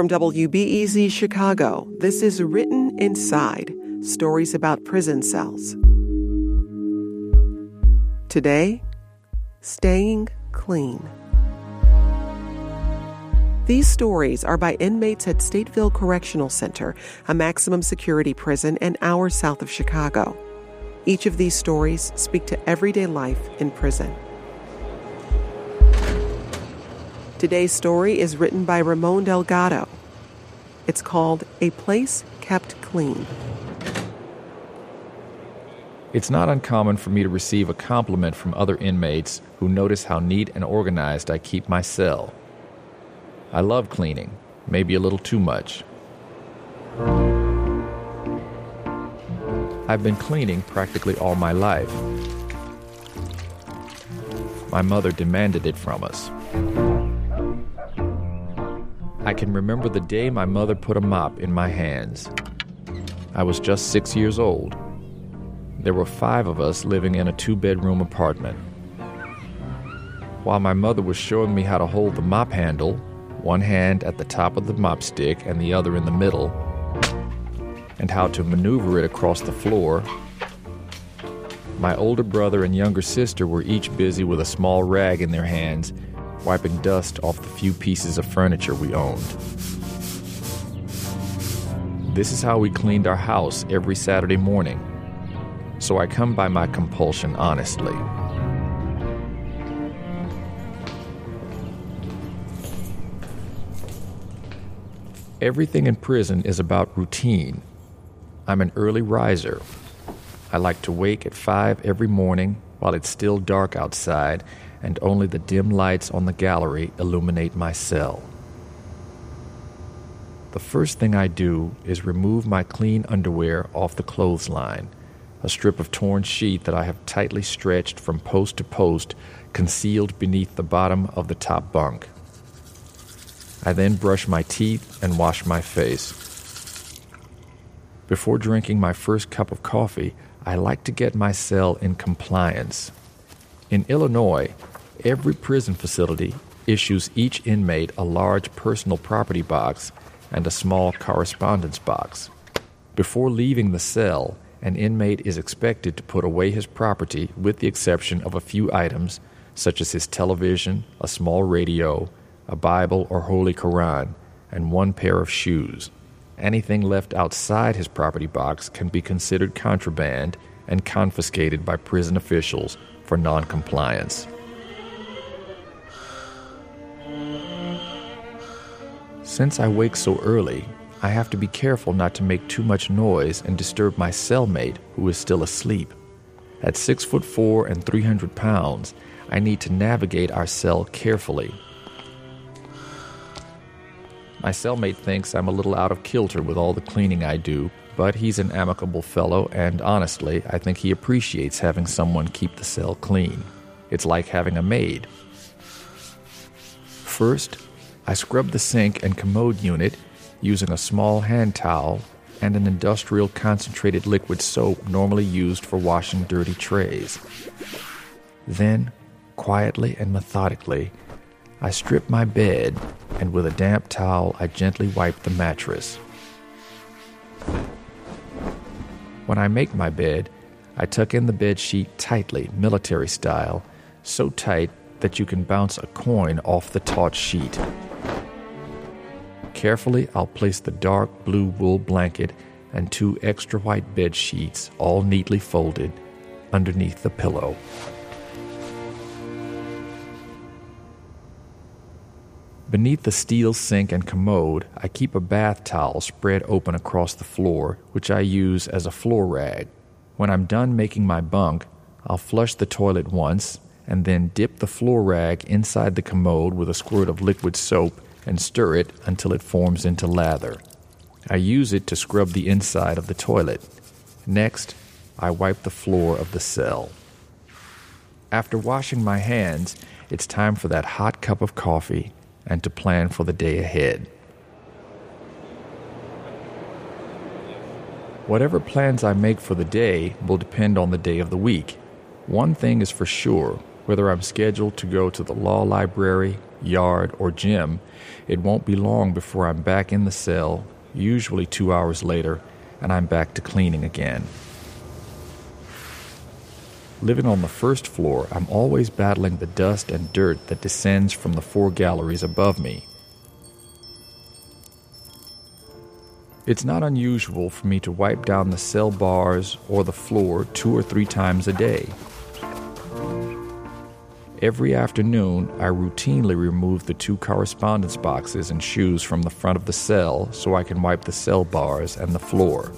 From WBEZ Chicago, this is Written Inside Stories about Prison Cells. Today, staying clean. These stories are by inmates at Stateville Correctional Center, a maximum security prison an hour south of Chicago. Each of these stories speak to everyday life in prison. Today's story is written by Ramon Delgado. It's called A Place Kept Clean. It's not uncommon for me to receive a compliment from other inmates who notice how neat and organized I keep my cell. I love cleaning, maybe a little too much. I've been cleaning practically all my life. My mother demanded it from us. I can remember the day my mother put a mop in my hands. I was just six years old. There were five of us living in a two bedroom apartment. While my mother was showing me how to hold the mop handle, one hand at the top of the mop stick and the other in the middle, and how to maneuver it across the floor, my older brother and younger sister were each busy with a small rag in their hands wiping dust off the few pieces of furniture we owned. This is how we cleaned our house every Saturday morning, so I come by my compulsion honestly. Everything in prison is about routine. I'm an early riser. I like to wake at 5 every morning while it's still dark outside and only the dim lights on the gallery illuminate my cell. The first thing I do is remove my clean underwear off the clothesline, a strip of torn sheet that I have tightly stretched from post to post, concealed beneath the bottom of the top bunk. I then brush my teeth and wash my face. Before drinking my first cup of coffee, I like to get my cell in compliance. In Illinois, every prison facility issues each inmate a large personal property box and a small correspondence box. Before leaving the cell, an inmate is expected to put away his property with the exception of a few items such as his television, a small radio, a Bible or Holy Koran, and one pair of shoes. Anything left outside his property box can be considered contraband and confiscated by prison officials for noncompliance. Since I wake so early, I have to be careful not to make too much noise and disturb my cellmate who is still asleep. At 6 foot 4 and 300 pounds, I need to navigate our cell carefully. My cellmate thinks I'm a little out of kilter with all the cleaning I do, but he's an amicable fellow, and honestly, I think he appreciates having someone keep the cell clean. It's like having a maid. First, I scrub the sink and commode unit using a small hand towel and an industrial concentrated liquid soap normally used for washing dirty trays. Then, quietly and methodically, I strip my bed and with a damp towel I gently wipe the mattress. When I make my bed, I tuck in the bed sheet tightly, military style, so tight that you can bounce a coin off the taut sheet. Carefully, I'll place the dark blue wool blanket and two extra white bed sheets, all neatly folded, underneath the pillow. Beneath the steel sink and commode, I keep a bath towel spread open across the floor, which I use as a floor rag. When I'm done making my bunk, I'll flush the toilet once and then dip the floor rag inside the commode with a squirt of liquid soap and stir it until it forms into lather. I use it to scrub the inside of the toilet. Next, I wipe the floor of the cell. After washing my hands, it's time for that hot cup of coffee and to plan for the day ahead. Whatever plans I make for the day will depend on the day of the week. One thing is for sure whether I'm scheduled to go to the law library, yard, or gym, it won't be long before I'm back in the cell, usually two hours later, and I'm back to cleaning again. Living on the first floor, I'm always battling the dust and dirt that descends from the four galleries above me. It's not unusual for me to wipe down the cell bars or the floor two or three times a day. Every afternoon, I routinely remove the two correspondence boxes and shoes from the front of the cell so I can wipe the cell bars and the floor.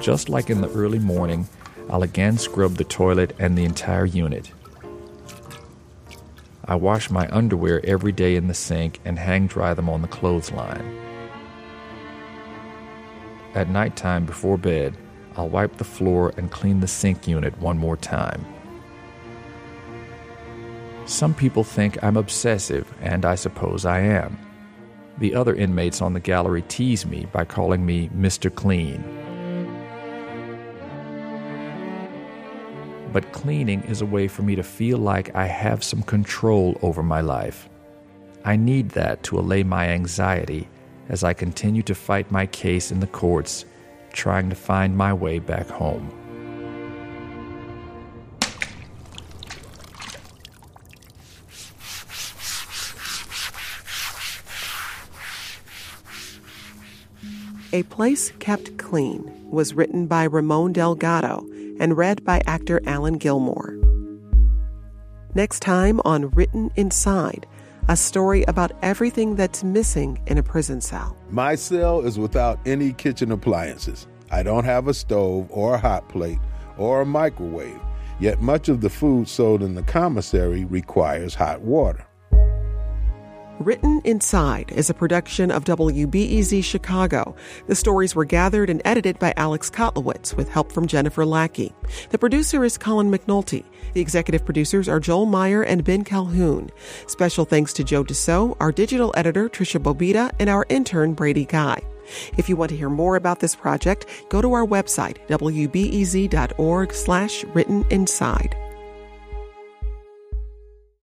Just like in the early morning, I'll again scrub the toilet and the entire unit. I wash my underwear every day in the sink and hang dry them on the clothesline. At nighttime before bed, I'll wipe the floor and clean the sink unit one more time. Some people think I'm obsessive, and I suppose I am. The other inmates on the gallery tease me by calling me Mr. Clean. But cleaning is a way for me to feel like I have some control over my life. I need that to allay my anxiety as I continue to fight my case in the courts, trying to find my way back home. A Place Kept Clean was written by Ramon Delgado and read by actor Alan Gilmore. Next time on Written Inside, a story about everything that's missing in a prison cell. My cell is without any kitchen appliances. I don't have a stove or a hot plate or a microwave, yet much of the food sold in the commissary requires hot water. Written Inside is a production of WBEZ Chicago. The stories were gathered and edited by Alex Kotlowitz with help from Jennifer Lackey. The producer is Colin McNulty. The executive producers are Joel Meyer and Ben Calhoun. Special thanks to Joe DeCeault, our digital editor Tricia Bobeda, and our intern Brady Guy. If you want to hear more about this project, go to our website, wbez.org slash written inside.